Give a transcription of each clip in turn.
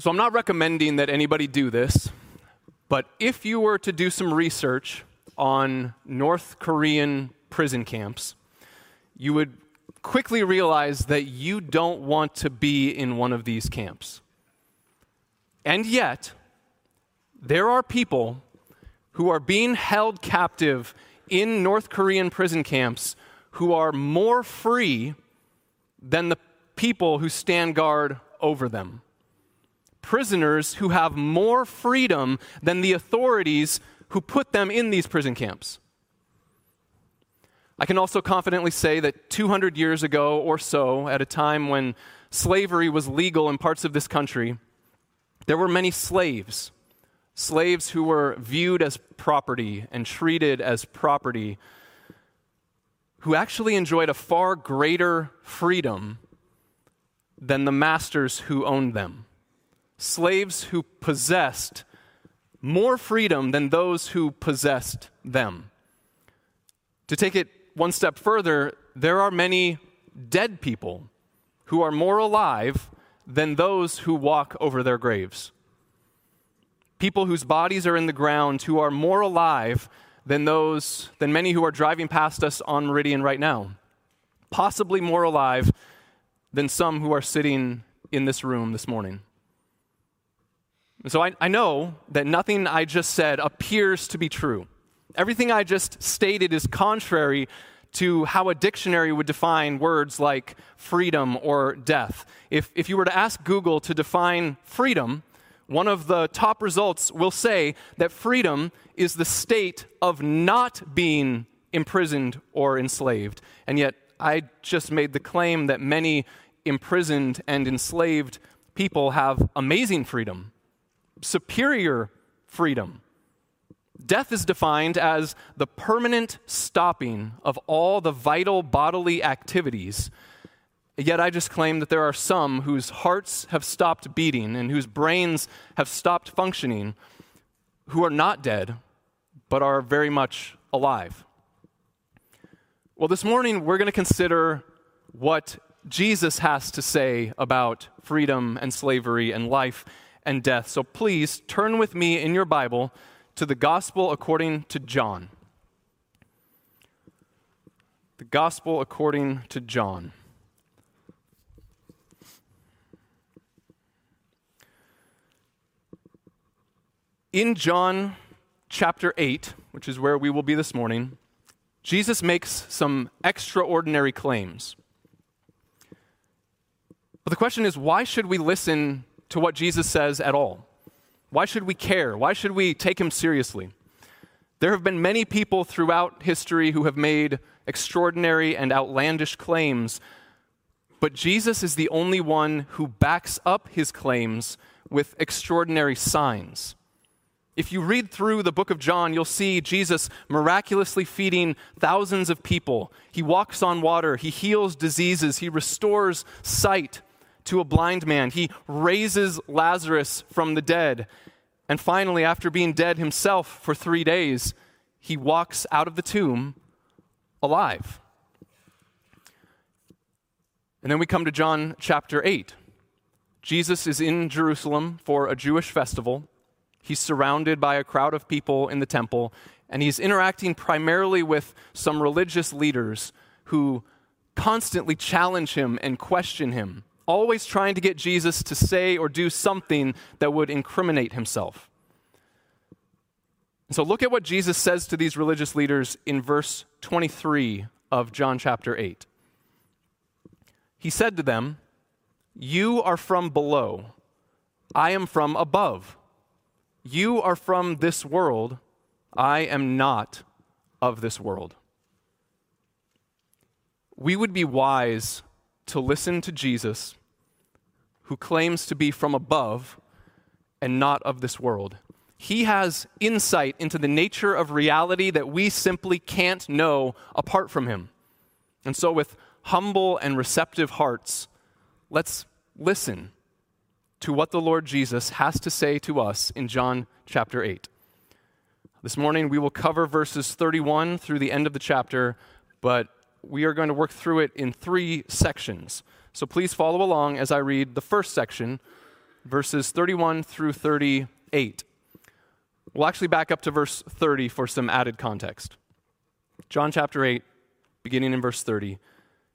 So I'm not recommending that anybody do this, but if you were to do some research on North Korean prison camps, you would quickly realize that you don't want to be in one of these camps. And yet, there are people who are being held captive in North Korean prison camps who are more free than the people who stand guard over them. Prisoners who have more freedom than the authorities who put them in these prison camps. I can also confidently say that 200 years ago or so, at a time when slavery was legal in parts of this country, there were many slaves. Slaves who were viewed as property and treated as property, who actually enjoyed a far greater freedom than the masters who owned them. Slaves who possessed more freedom than those who possessed them. To take it one step further, there are many dead people who are more alive than those who walk over their graves. People whose bodies are in the ground who are more alive than those than many who are driving past us on Meridian right now. Possibly more alive than some who are sitting in this room this morning. So I, I know that nothing I just said appears to be true. Everything I just stated is contrary to how a dictionary would define words like freedom or death. If, if you were to ask Google to define freedom, one of the top results will say that freedom is the state of not being imprisoned or enslaved. And yet, I just made the claim that many imprisoned and enslaved people have amazing freedom, superior freedom. Death is defined as the permanent stopping of all the vital bodily activities. Yet I just claim that there are some whose hearts have stopped beating and whose brains have stopped functioning who are not dead, but are very much alive. Well, this morning we're going to consider what Jesus has to say about freedom and slavery and life and death. So please turn with me in your Bible to the Gospel according to John. The Gospel according to John. In John chapter 8, which is where we will be this morning, Jesus makes some extraordinary claims. But the question is why should we listen to what Jesus says at all? Why should we care? Why should we take him seriously? There have been many people throughout history who have made extraordinary and outlandish claims, but Jesus is the only one who backs up his claims with extraordinary signs. If you read through the book of John, you'll see Jesus miraculously feeding thousands of people. He walks on water, he heals diseases, he restores sight to a blind man. He raises Lazarus from the dead. And finally, after being dead himself for three days, he walks out of the tomb alive. And then we come to John chapter 8. Jesus is in Jerusalem for a Jewish festival. He's surrounded by a crowd of people in the temple, and he's interacting primarily with some religious leaders who constantly challenge him and question him always trying to get Jesus to say or do something that would incriminate himself. And so look at what Jesus says to these religious leaders in verse 23 of John chapter 8. He said to them, You are from below, I am from above. You are from this world, I am not of this world. We would be wise to listen to Jesus who claims to be from above and not of this world. He has insight into the nature of reality that we simply can't know apart from him. And so, with humble and receptive hearts, let's listen to what the Lord Jesus has to say to us in John chapter 8. This morning, we will cover verses 31 through the end of the chapter, but we are going to work through it in three sections. So please follow along as I read the first section verses 31 through 38. We'll actually back up to verse 30 for some added context. John chapter 8, beginning in verse 30.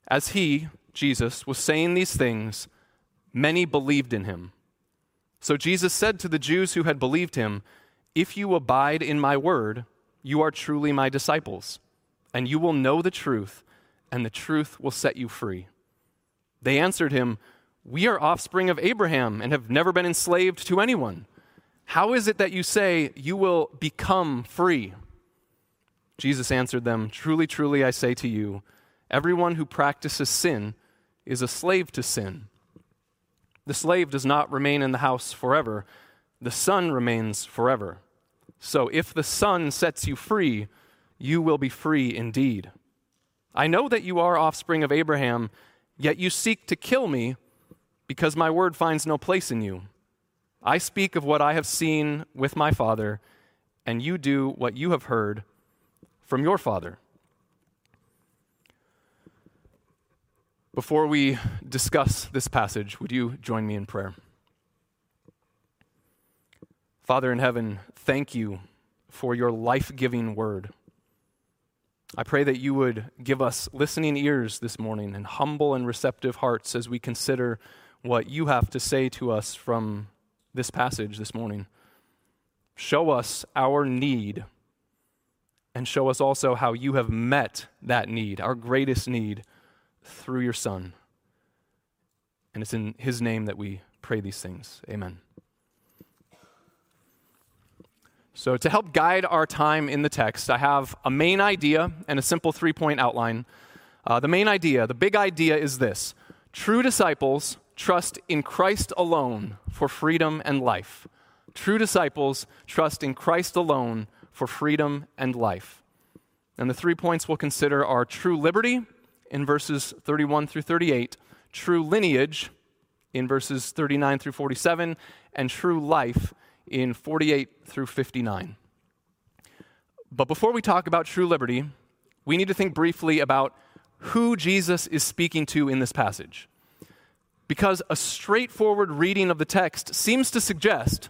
As he, Jesus, was saying these things, many believed in him. So Jesus said to the Jews who had believed him, If you abide in my word, you are truly my disciples, and you will know the truth, and the truth will set you free. They answered him, We are offspring of Abraham and have never been enslaved to anyone. How is it that you say you will become free? Jesus answered them, Truly, truly, I say to you, everyone who practices sin is a slave to sin. The slave does not remain in the house forever, the son remains forever. So if the son sets you free, you will be free indeed. I know that you are offspring of Abraham, yet you seek to kill me because my word finds no place in you. I speak of what I have seen with my father, and you do what you have heard from your father. Before we discuss this passage, would you join me in prayer? Father in heaven, thank you for your life giving word. I pray that you would give us listening ears this morning and humble and receptive hearts as we consider what you have to say to us from this passage this morning. Show us our need and show us also how you have met that need, our greatest need, through your Son. And it's in his name that we pray these things. Amen. So, to help guide our time in the text, I have a main idea and a simple three point outline. Uh, the main idea, the big idea is this true disciples trust in Christ alone for freedom and life. True disciples trust in Christ alone for freedom and life. And the three points we'll consider are true liberty in verses 31 through 38, true lineage in verses 39 through 47, and true life in 48 through 59. But before we talk about true liberty, we need to think briefly about who Jesus is speaking to in this passage. Because a straightforward reading of the text seems to suggest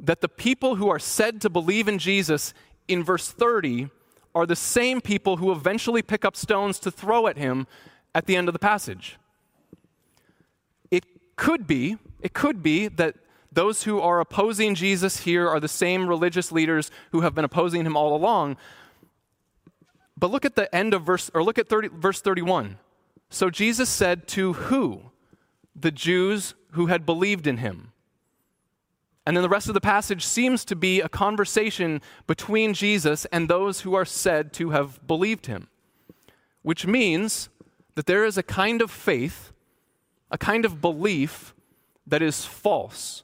that the people who are said to believe in Jesus in verse 30 are the same people who eventually pick up stones to throw at him at the end of the passage. It could be, it could be that those who are opposing Jesus here are the same religious leaders who have been opposing him all along. But look at the end of verse, or look at 30, verse 31. So Jesus said to who? The Jews who had believed in him. And then the rest of the passage seems to be a conversation between Jesus and those who are said to have believed him, which means that there is a kind of faith, a kind of belief that is false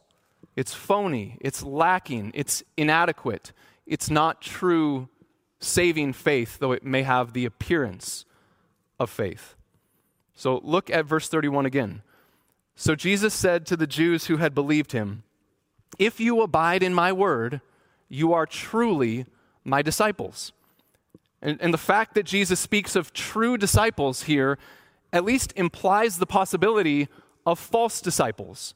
it's phony, it's lacking, it's inadequate, it's not true saving faith, though it may have the appearance of faith. So look at verse 31 again. So Jesus said to the Jews who had believed him, If you abide in my word, you are truly my disciples. And, and, the fact that Jesus speaks of true disciples here at least implies the possibility of false disciples.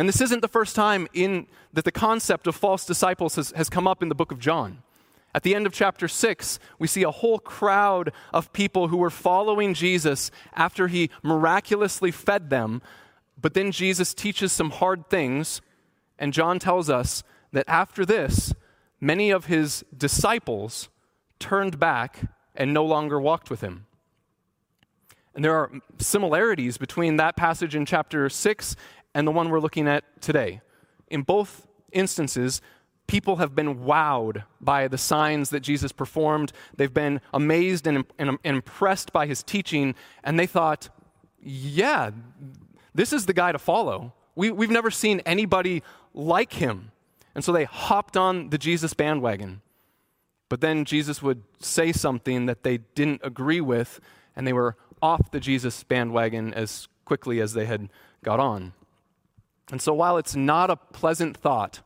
And this isn't the first time in, that the concept of false disciples has, has come up in the book of John. At the end of chapter 6, we see a whole crowd of people who were following Jesus after he miraculously fed them. But then Jesus teaches some hard things, and John tells us that after this, many of his disciples turned back and no longer walked with him. And there are similarities between that passage in chapter 6 and the one we're looking at today. In both instances, people have been wowed by the signs that Jesus performed. They've been amazed and, and, and, impressed by his teaching, and they thought, yeah, this is the guy to follow. We, we've never seen anybody like him. And so they hopped on the Jesus bandwagon. But then Jesus would say something that they didn't agree with, and they were off the Jesus bandwagon as quickly as they had got on. And so while it's not a pleasant thought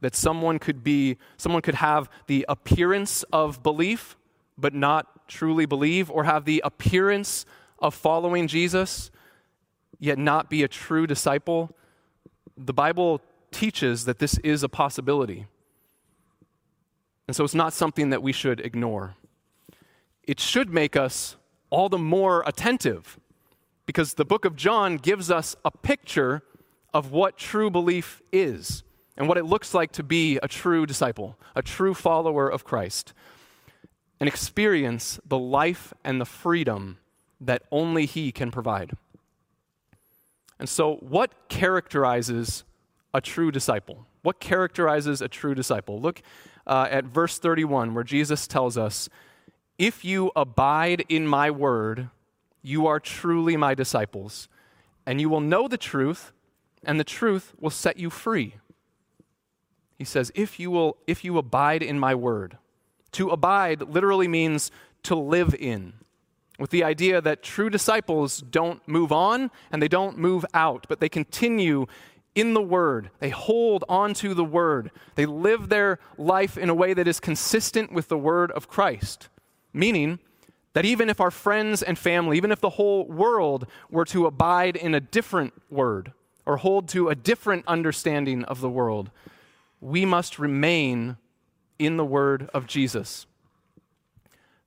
that someone could be someone could have the appearance of belief but not truly believe or have the appearance of following Jesus yet not be a true disciple, the Bible teaches that this is a possibility. And so it's not something that we should ignore. It should make us all the more attentive because the book of John gives us a picture of what true belief is and what it looks like to be a true disciple, a true follower of Christ, and experience the life and the freedom that only He can provide. And so, what characterizes a true disciple? What characterizes a true disciple? Look uh, at verse 31, where Jesus tells us, If you abide in my word, you are truly my disciples, and you will know the truth, and the truth will set you free. He says, If you, will, if you abide in my word. To abide literally means to live in, with the idea that true disciples don't move on and they don't move out, but they continue in the Word. They hold on to the Word. They live their life in a way that is consistent with the Word of Christ. Meaning that even if our friends and family, even if the whole world were to abide in a different Word or hold to a different understanding of the world, we must remain in the Word of Jesus.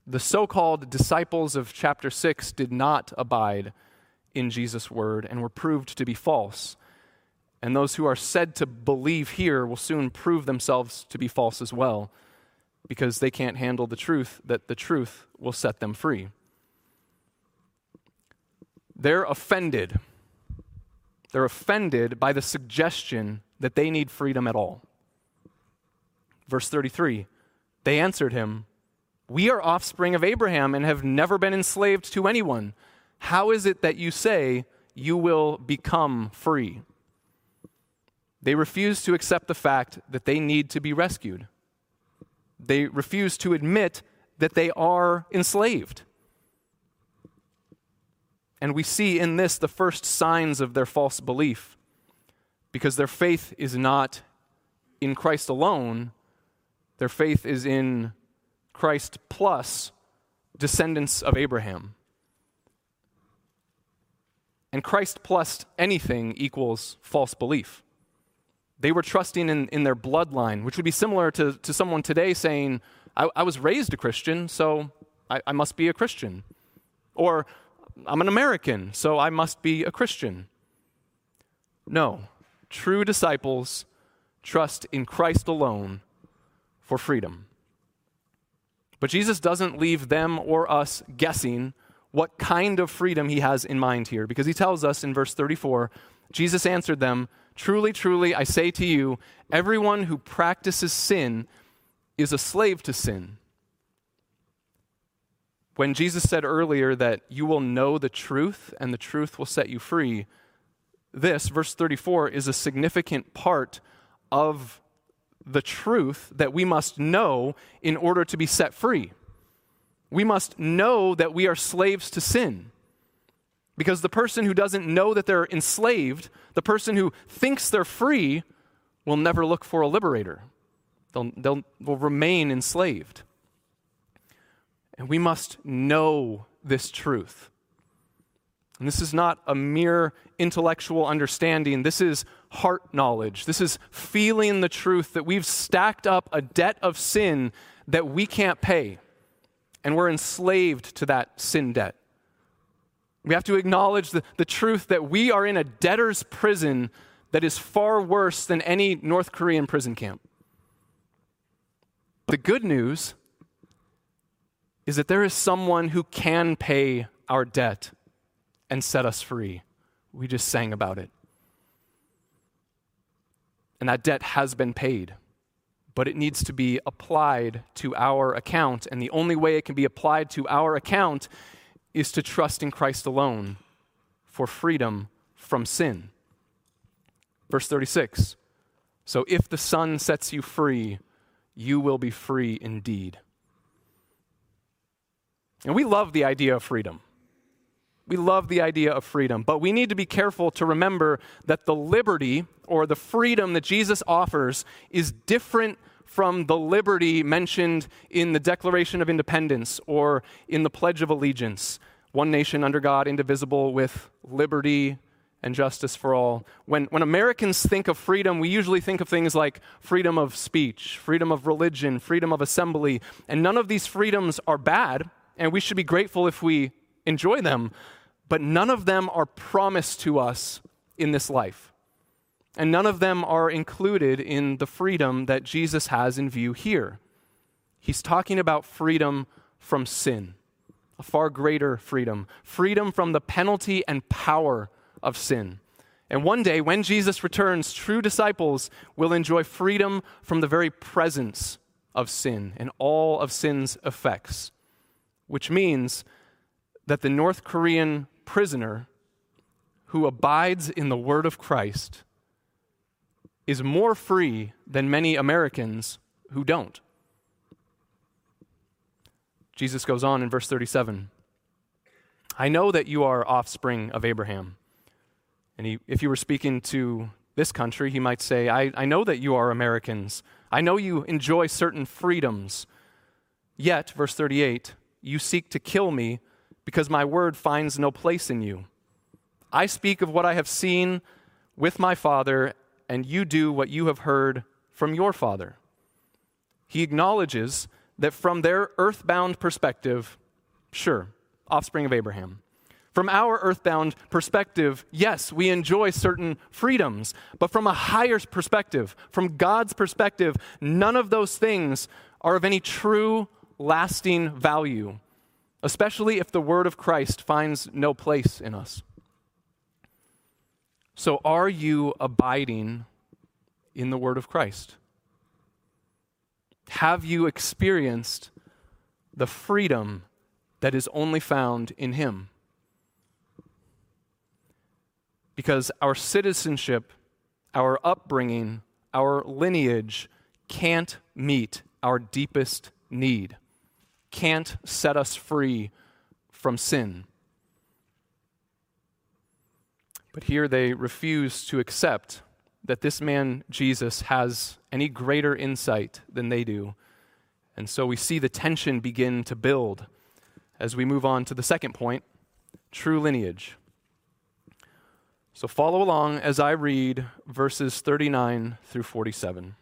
The so called disciples of chapter 6 did not abide in Jesus' Word and were proved to be false. And those who are said to believe here will soon prove themselves to be false as well, because they can't handle the truth that the truth will set them free. They're offended. They're offended by the suggestion that they need freedom at all. Verse 33 They answered him, We are offspring of Abraham and have never been enslaved to anyone. How is it that you say you will become free? They refuse to accept the fact that they need to be rescued. They refuse to admit that they are enslaved. And we see in this the first signs of their false belief because their faith is not in Christ alone, their faith is in Christ plus descendants of Abraham. And Christ plus anything equals false belief. They were trusting in, in their bloodline, which would be similar to, to someone today saying, I, I was raised a Christian, so I, I must be a Christian. Or, I'm an American, so I must be a Christian. No. True disciples trust in Christ alone for freedom. But Jesus doesn't leave them or us guessing what kind of freedom he has in mind here, because he tells us in verse 34 Jesus answered them, Truly, truly, I say to you, everyone who practices sin is a slave to sin. When Jesus said earlier that you will know the truth and the truth will set you free, this, verse 34, is a significant part of the truth that we must know in order to be set free. We must know that we are slaves to sin. Because the person who doesn't know that they're enslaved, the person who thinks they're free, will never look for a liberator. They'll, they'll will remain enslaved. And we must know this truth. And this is not a mere intellectual understanding. This is heart knowledge. This is feeling the truth that we've stacked up a debt of sin that we can't pay. And we're enslaved to that sin debt. We have to acknowledge the, the truth that we are in a debtor's prison that is far worse than any North Korean prison camp. The good news is that there is someone who can pay our debt and set us free. We just sang about it. And that debt has been paid, but it needs to be applied to our account. And the only way it can be applied to our account is to trust in Christ alone for freedom from sin. Verse 36 So if the Son sets you free, you will be free indeed. And we love the idea of freedom. We love the idea of freedom, but we need to be careful to remember that the liberty or the freedom that Jesus offers is different from the liberty mentioned in the Declaration of Independence or in the Pledge of Allegiance one nation under God, indivisible, with liberty and justice for all. When, when Americans think of freedom, we usually think of things like freedom of speech, freedom of religion, freedom of assembly, and none of these freedoms are bad, and we should be grateful if we enjoy them, but none of them are promised to us in this life. And none of them are included in the freedom that Jesus has in view here. He's talking about freedom from sin, a far greater freedom, freedom from the penalty and power of sin. And one day, when Jesus returns, true disciples will enjoy freedom from the very presence of sin and all of sin's effects, which means that the North Korean prisoner who abides in the word of Christ is more free than many Americans who don't. Jesus goes on in verse 37 I know that you are offspring of Abraham. And he, if you were speaking to this country, he might say, I, I know that you are Americans. I know you enjoy certain freedoms. Yet, verse 38, you seek to kill me because my word finds no place in you. I speak of what I have seen with my Father, and you do what you have heard from your Father. He acknowledges that from their earthbound perspective, sure, offspring of Abraham. From our earthbound perspective, yes, we enjoy certain freedoms, but from a higher perspective, from God's perspective, none of those things are of any true, lasting value, especially if the word of Christ finds no place in us. So, are you abiding in the word of Christ? Have you experienced the freedom that is only found in Him? Because our citizenship, our upbringing, our lineage can't meet our deepest need, can't set us free from sin. But here they refuse to accept that this man, Jesus, has any greater insight than they do. And so we see the tension begin to build as we move on to the second point true lineage. So follow along as I read verses 39 through 47.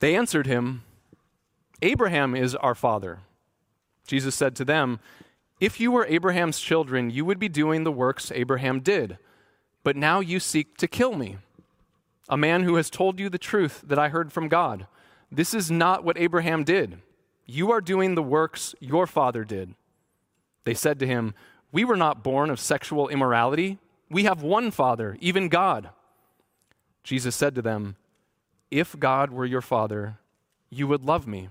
They answered him, Abraham is our father. Jesus said to them, If you were Abraham's children, you would be doing the works Abraham did. But now you seek to kill me, a man who has told you the truth that I heard from God. This is not what Abraham did. You are doing the works your father did. They said to him, we were not born of sexual immorality. We have one Father, even God. Jesus said to them, If God were your Father, you would love me,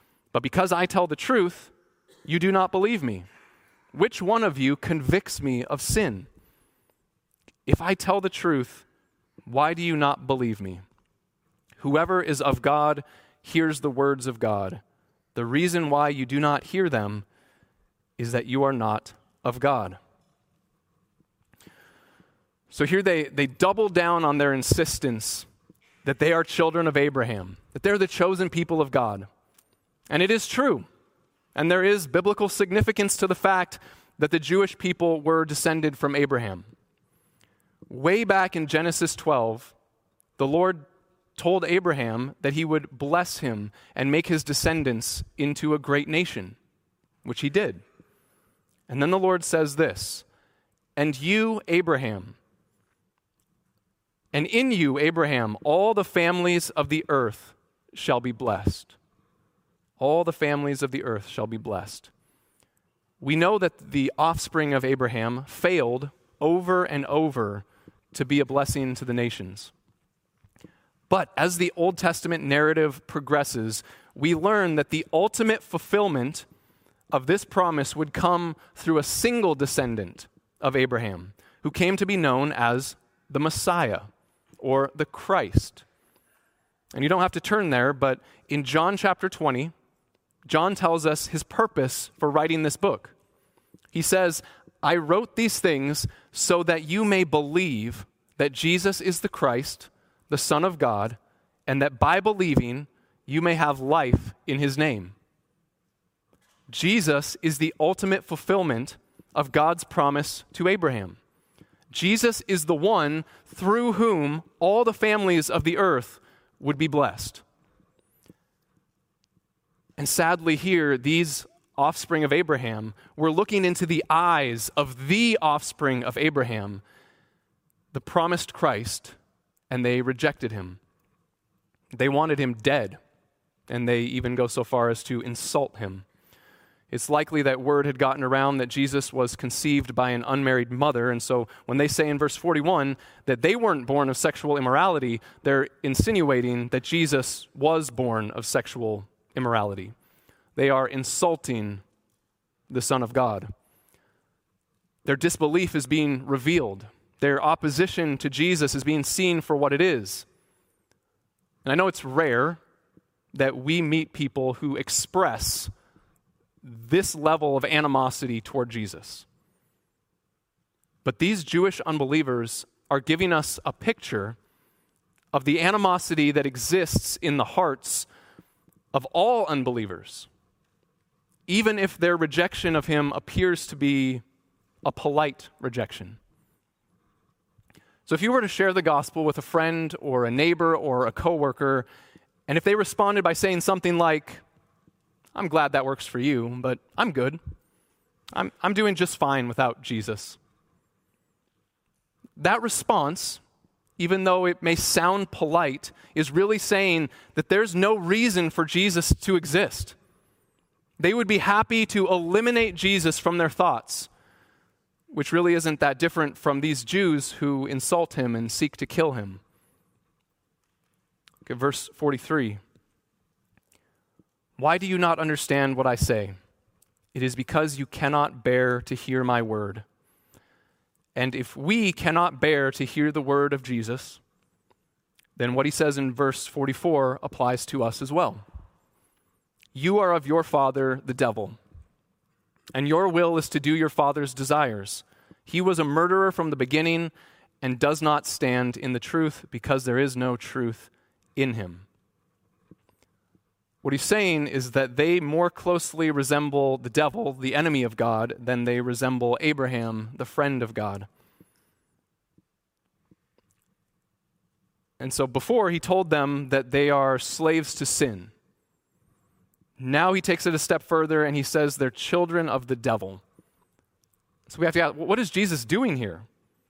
But because I tell the truth, you do not believe me. Which one of you convicts me of sin? If I tell the truth, why do you not believe me? Whoever is of God hears the words of God. The reason why you do not hear them is that you are not of God. So here they, they double down on their insistence that they are children of Abraham, that they're the chosen people of God. And it is true. And there is biblical significance to the fact that the Jewish people were descended from Abraham. Way back in Genesis 12, the Lord told Abraham that he would bless him and make his descendants into a great nation, which he did. And then the Lord says this And you, Abraham, and in you, Abraham, all the families of the earth shall be blessed. All the families of the earth shall be blessed. We know that the offspring of Abraham failed over and over to be a blessing to the nations. But as the Old Testament narrative progresses, we learn that the ultimate fulfillment of this promise would come through a single descendant of Abraham, who came to be known as the Messiah or the Christ. And you don't have to turn there, but in John chapter 20, John tells us his purpose for writing this book. He says, I wrote these things so that you may believe that Jesus is the Christ, the Son of God, and that by believing you may have life in his name. Jesus is the ultimate fulfillment of God's promise to Abraham. Jesus is the one through whom all the families of the earth would be blessed. And sadly, here, these offspring of Abraham were looking into the eyes of the offspring of Abraham, the promised Christ, and they rejected him. They wanted him dead, and they even go so far as to insult him. It's likely that word had gotten around that Jesus was conceived by an unmarried mother. And so when they say in verse 41 that they weren't born of sexual immorality, they're insinuating that Jesus was born of sexual immorality. They are insulting the Son of God. Their disbelief is being revealed, their opposition to Jesus is being seen for what it is. And I know it's rare that we meet people who express this level of animosity toward Jesus. But these Jewish unbelievers are giving us a picture of the animosity that exists in the hearts of all unbelievers, even if their rejection of him appears to be a polite rejection. So, if you were to share the gospel with a friend or a neighbor or a coworker, and if they responded by saying something like, I'm glad that works for you, but I'm good. I'm, I'm doing just fine without Jesus. That response, even though it may sound polite, is really saying that there's no reason for Jesus to exist. They would be happy to eliminate Jesus from their thoughts, which really isn't that different from these Jews who insult him and seek to kill him. Look at verse 43. Why do you not understand what I say? It is because you cannot bear to hear my word. And if we cannot bear to hear the word of Jesus, then what he says in verse 44 applies to us as well. You are of your father, the devil, and your will is to do your father's desires. He was a murderer from the beginning and does not stand in the truth because there is no truth in him. What he's saying is that they more closely resemble the devil, the enemy of God, than they resemble Abraham, the friend of God. And so before he told them that they are slaves to sin. Now he takes it a step further and he says they're children of the devil. So we have to ask what is Jesus doing here?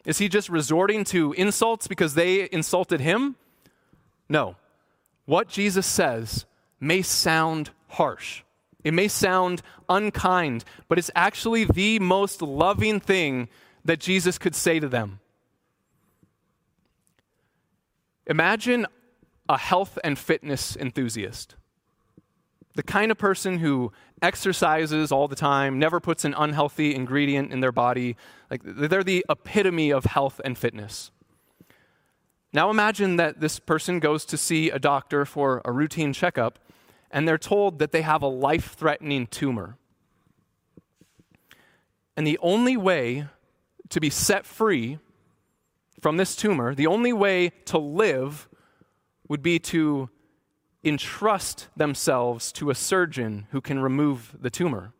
Is he just resorting to insults because they insulted him? No. What Jesus says may sound harsh. It may sound unkind, but it's actually the most loving thing that Jesus could say to them. Imagine a health and fitness enthusiast. The kind of person who exercises all the time, never puts an unhealthy ingredient in their body. Like they're the epitome of health and fitness. Now imagine that this person goes to see a doctor for a routine checkup and they're told that they have a life threatening tumor. And the only way to be set free from this tumor, the only way to live would be to entrust themselves to a surgeon who can remove the tumor.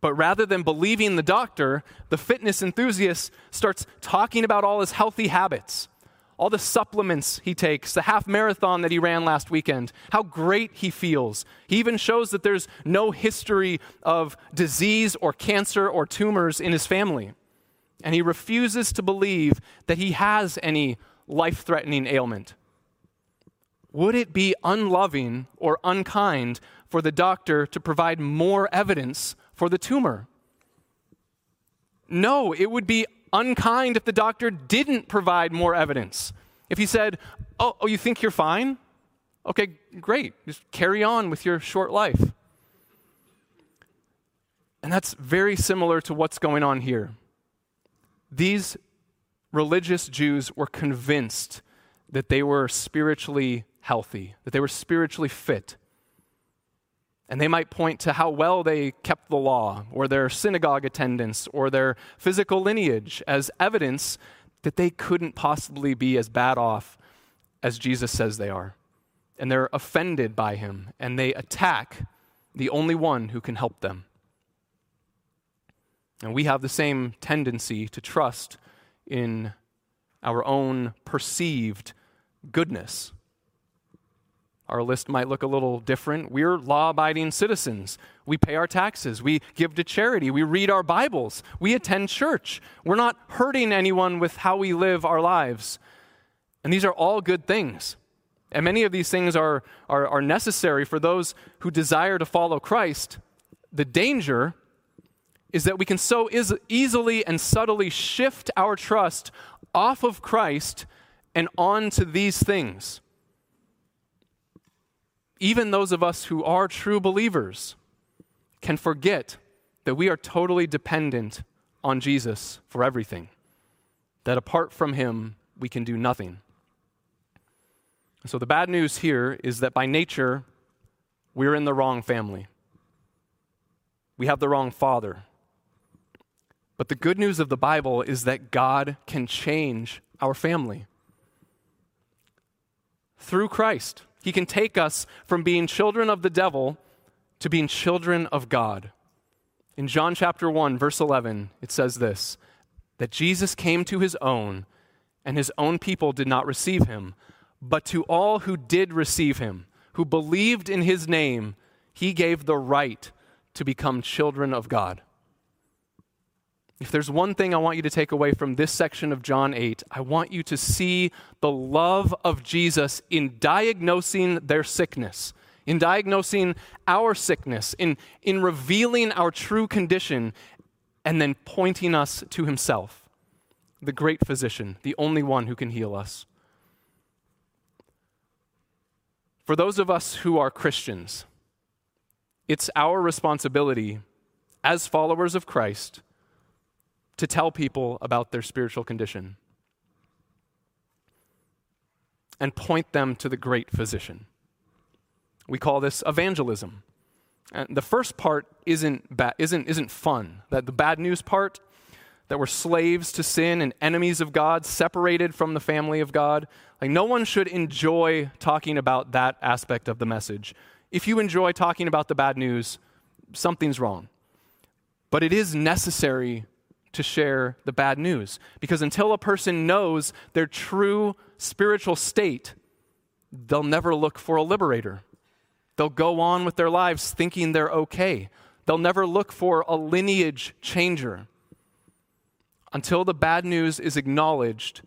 But rather than believing the doctor, the fitness enthusiast starts talking about all his healthy habits all the supplements he takes, the half marathon that he ran last weekend, how great he feels. He even shows that there's no history of disease or cancer or tumors in his family. And he refuses to believe that he has any life threatening ailment. Would it be unloving or unkind for the doctor to provide more evidence for the tumor? No, it would be unkind if the doctor didn't provide more evidence. If he said, Oh, oh you think you're fine? Okay, great. Just carry on with your short life. And that's very similar to what's going on here. These religious Jews were convinced that they were spiritually healthy, that they were spiritually fit. And they might point to how well they kept the law, or their synagogue attendance, or their physical lineage as evidence that they couldn't possibly be as bad off as Jesus says they are. And they're offended by him, and they attack the only one who can help them. And we have the same tendency to trust in our own perceived goodness. Our list might look a little different. We're law abiding citizens. We pay our taxes. We give to charity. We read our Bibles. We attend church. We're not hurting anyone with how we live our lives. And these are all good things. And many of these things are, are, are necessary for those who desire to follow Christ. The danger is that we can so is- easily and subtly shift our trust off of Christ and onto these things. Even those of us who are true believers can forget that we are totally dependent on Jesus for everything, that apart from Him, we can do nothing. So, the bad news here is that by nature, we're in the wrong family. We have the wrong father. But the good news of the Bible is that God can change our family. Through Christ, He can take us from being children of the devil to being children of God. In John chapter 1, verse 11, it says this that Jesus came to His own, and His own people did not receive Him. But to all who did receive Him, who believed in His name, He gave the right to become children of God. If there's one thing I want you to take away from this section of John 8, I want you to see the love of Jesus in diagnosing their sickness, in diagnosing our sickness, in, in revealing our true condition, and then pointing us to himself, the great physician, the only one who can heal us. For those of us who are Christians, it's our responsibility as followers of Christ to tell people about their spiritual condition and point them to the great physician. We call this evangelism. And the first part isn't, ba- isn't, isn't fun. That the bad news part, that we're slaves to sin and enemies of God, separated from the family of God. Like, no one should enjoy talking about that aspect of the message. If you enjoy talking about the bad news, something's wrong. But it is necessary to share the bad news. Because until a person knows their true spiritual state, they'll never look for a liberator. They'll go on with their lives thinking they're okay. They'll never look for a lineage changer. Until the bad news is acknowledged,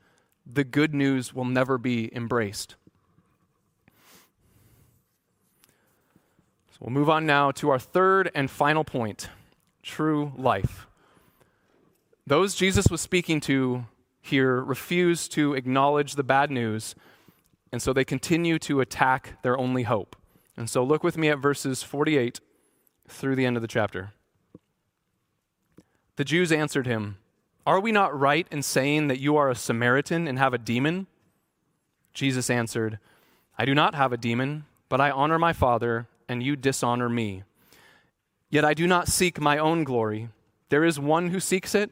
the good news will never be embraced. So we'll move on now to our third and final point true life. Those Jesus was speaking to here refuse to acknowledge the bad news, and so they continue to attack their only hope. And so look with me at verses 48 through the end of the chapter. The Jews answered him, Are we not right in saying that you are a Samaritan and have a demon? Jesus answered, I do not have a demon, but I honor my Father, and you dishonor me. Yet I do not seek my own glory. There is one who seeks it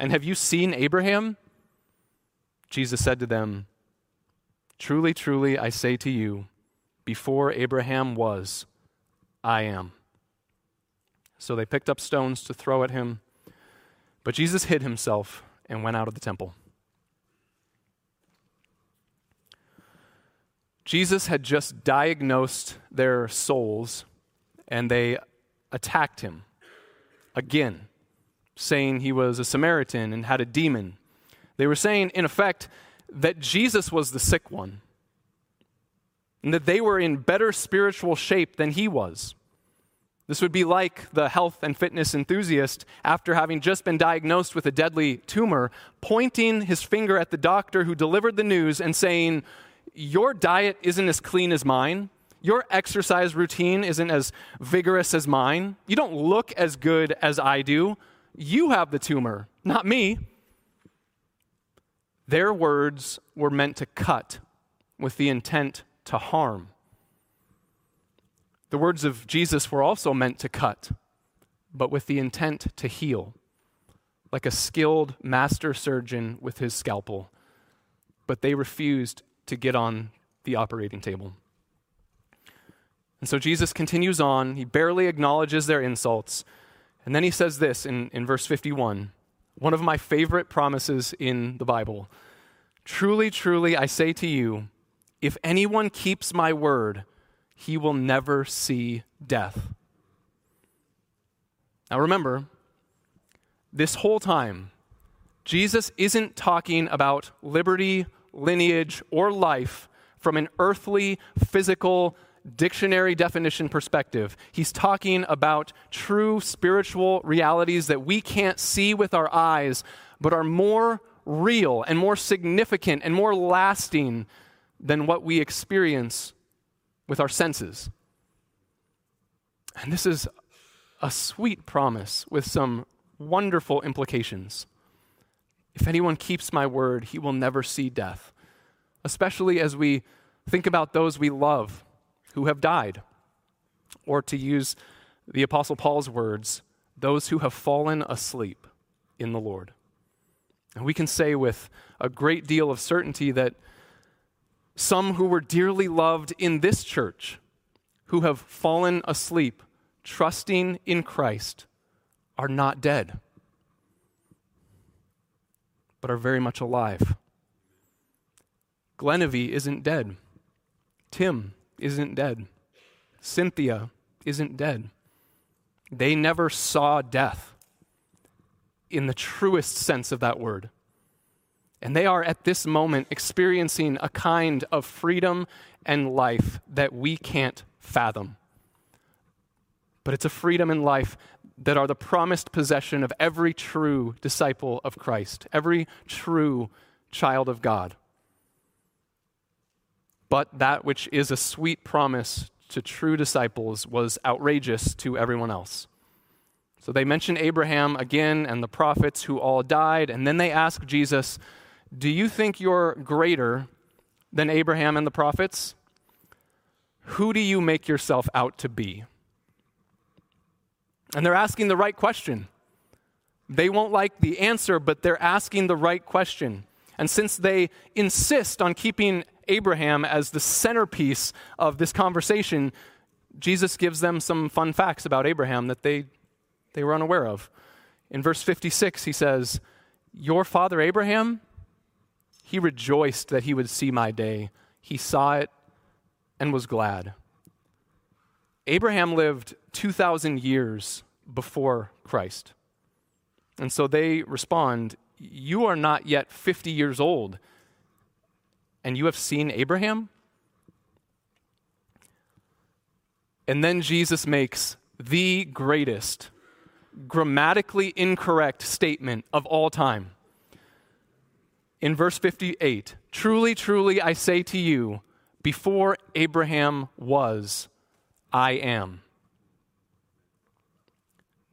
and have you seen Abraham? Jesus said to them, Truly, truly, I say to you, before Abraham was, I am. So they picked up stones to throw at him, but Jesus hid himself and went out of the temple. Jesus had just diagnosed their souls, and they attacked him again, saying he was a Samaritan and had a demon. They were saying, in effect, that Jesus was the sick one, and that they were in better spiritual shape than he was. This would be like the health and fitness enthusiast, after having just been diagnosed with a deadly tumor, pointing his finger at the doctor who delivered the news and saying, Your diet isn't as clean as mine. Your exercise routine isn't as vigorous as mine. You don't look as good as I do. You have the tumor, not me. Their words were meant to cut with the intent to harm. The words of Jesus were also meant to cut, but with the intent to heal, like a skilled master surgeon with his scalpel. But they refused to get on the operating table. And so Jesus continues on. He barely acknowledges their insults. And then he says this in, in verse 51, one of my favorite promises in the Bible Truly, truly, I say to you, if anyone keeps my word, he will never see death. Now remember, this whole time, Jesus isn't talking about liberty, lineage, or life from an earthly, physical, dictionary definition perspective. He's talking about true spiritual realities that we can't see with our eyes, but are more real and more significant and more lasting than what we experience with our senses. And this is a sweet promise with some wonderful implications. If anyone keeps my word, he will never see death, especially as we think about those we love who have died. Or to use the Apostle Paul's words, those who have fallen asleep in the Lord. And we can say with a great deal of certainty that some who were dearly loved in this church, who have fallen asleep, trusting in Christ, are not dead, but are very much alive. Glenavy isn't dead. Tim isn't dead. Cynthia isn't dead. They never saw death in the truest sense of that word. And they are at this moment experiencing a kind of freedom and life that we can't fathom. But it's a freedom and life that are the promised possession of every true disciple of Christ, every true child of God but that which is a sweet promise to true disciples was outrageous to everyone else. So they mention Abraham again and the prophets who all died, and then they ask Jesus, Do you think you're greater than Abraham and the prophets? Who do you make yourself out to be? And they're asking the right question. They won't like the answer, but they're asking the right question. And since they insist on keeping Abraham as the centerpiece of this conversation, Jesus gives them some fun facts about Abraham that they, they were unaware of. In verse 56, he says, Your father Abraham, he rejoiced that he would see my day. He saw it and was glad. Abraham lived 2,000 years before Christ. And so they respond, You are not yet 50 years old and you have seen Abraham? And then Jesus makes the greatest, grammatically incorrect statement of all time. In verse 58, truly, truly, I say to you, before Abraham was, I am.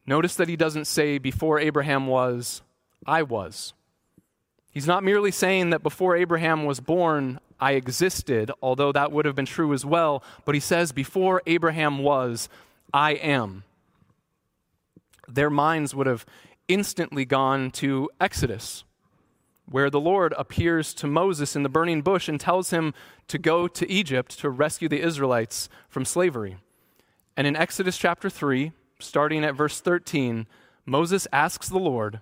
Notice that he doesn't say, before Abraham was, I was. He's not merely saying that before Abraham was born, I existed, although that would have been true as well, but he says, before Abraham was, I am. Their minds would have instantly gone to Exodus, where the Lord appears to Moses in the burning bush and tells him to go to Egypt to rescue the Israelites from slavery. And in Exodus chapter 3, starting at verse 13, Moses asks the Lord,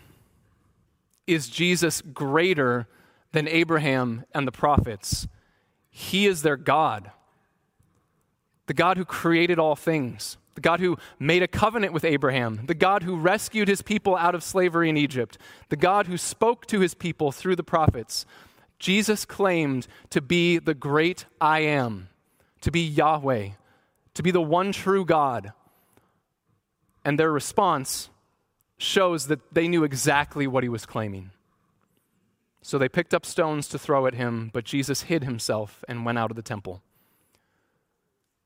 is Jesus greater than Abraham and the prophets, he is their God. The God who created all things, the God who made a covenant with Abraham, the God who rescued his people out of slavery in Egypt, the God who spoke to his people through the prophets. Jesus claimed to be the great I am, to be Yahweh, to be the one true God. And their response shows that they knew exactly what he was claiming. So they picked up stones to throw at him, but Jesus hid himself and went out of the temple.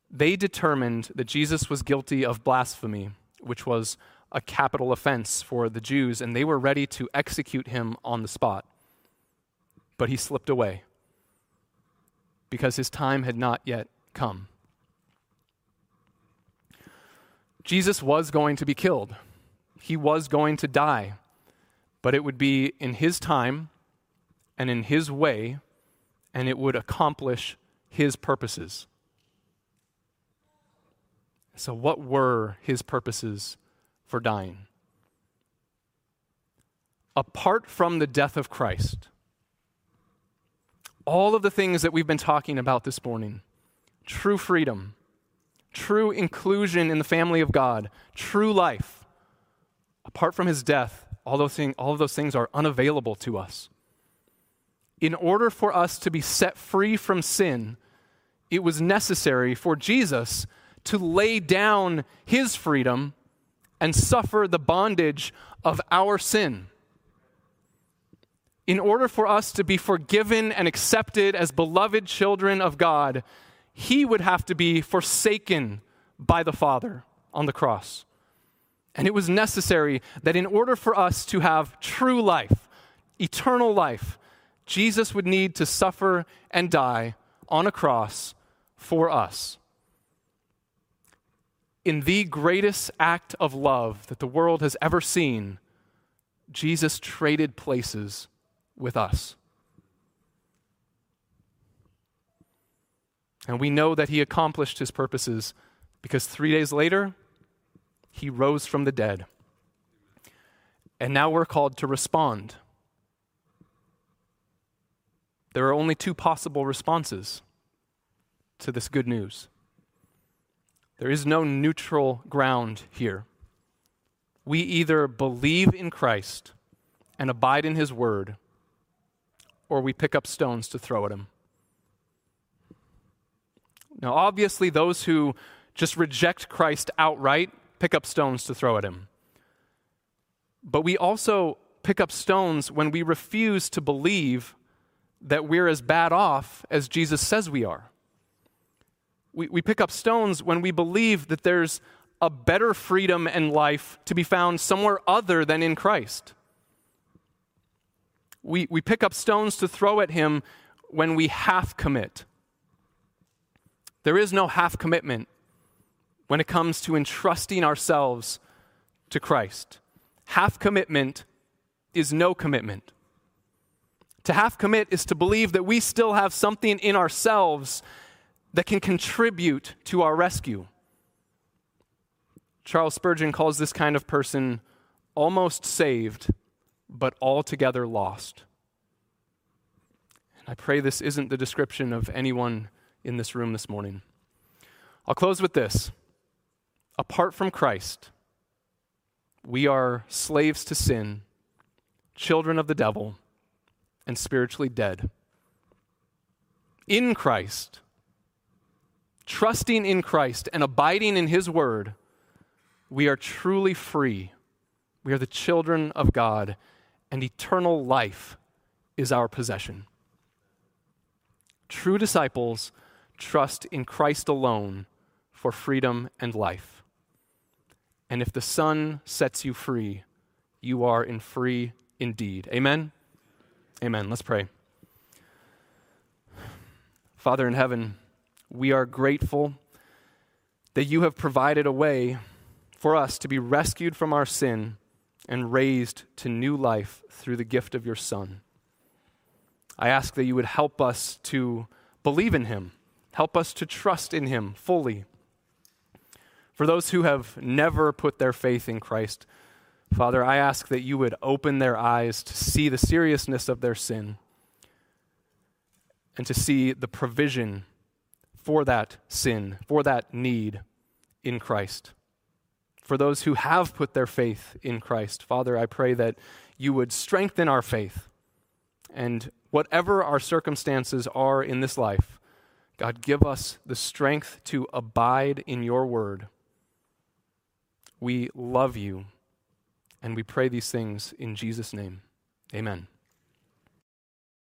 They determined that Jesus was guilty of blasphemy, which was a capital offense for the Jews, and they were ready to execute him on the spot but he slipped away because his time had not yet come. Jesus was going to be killed, he was going to die, but it would be in his time and in his way, and it would accomplish his purposes. So, what were his purposes for dying? Apart from the death of Christ, all of the things that we've been talking about this morning true freedom, true inclusion in the family of God, true life. Apart from his death, all, those things, all of those things are unavailable to us. In order for us to be set free from sin, it was necessary for Jesus to lay down his freedom and suffer the bondage of our sin in order for us to be forgiven and accepted as beloved children of God, he would have to be forsaken by the Father on the cross. And it was necessary that in order for us to have true life, eternal life, Jesus would need to suffer and die on a cross for us. In the greatest act of love that the world has ever seen, Jesus traded places with us. And we know that he accomplished his purposes because three days later, he rose from the dead. And now we're called to respond. There are only two possible responses to this good news. There is no neutral ground here. We either believe in Christ and abide in his word, or we pick up stones to throw at him. Now, obviously, those who just reject Christ outright pick up stones to throw at him. But we also pick up stones when we refuse to believe that we're as bad off as Jesus says we are. We, we pick up stones when we believe that there's a better freedom and life to be found somewhere other than in Christ we, we pick up stones to throw at him when we half commit. There is no half commitment when it comes to entrusting ourselves to Christ. Half commitment is no commitment. To half commit is to believe that we still have something in ourselves that can contribute to our rescue. Charles Spurgeon calls this kind of person almost saved but altogether lost. And I pray this isn't the description of anyone in this room this morning. I'll close with this. Apart from Christ, we are slaves to sin, children of the devil, and spiritually dead. In Christ, trusting in Christ and abiding in His Word, we are truly free. We are the children of God and eternal life is our possession. True disciples trust in Christ alone for freedom and life. And if the Son sets you free, you are in free indeed. Amen? Amen. Let's pray. Father in heaven, we are grateful that you have provided a way for us to be rescued from our sin and raised to new life through the gift of your Son. I ask that you would help us to believe in him, help us to trust in him fully. For those who have never put their faith in Christ, Father, I ask that you would open their eyes to see the seriousness of their sin and to see the provision for that sin, for that need in Christ. For those who have put their faith in Christ, Father, I pray that you would strengthen our faith. And whatever our circumstances are in this life, God, give us the strength to abide in your word. We love you, and we pray these things in Jesus' name. Amen.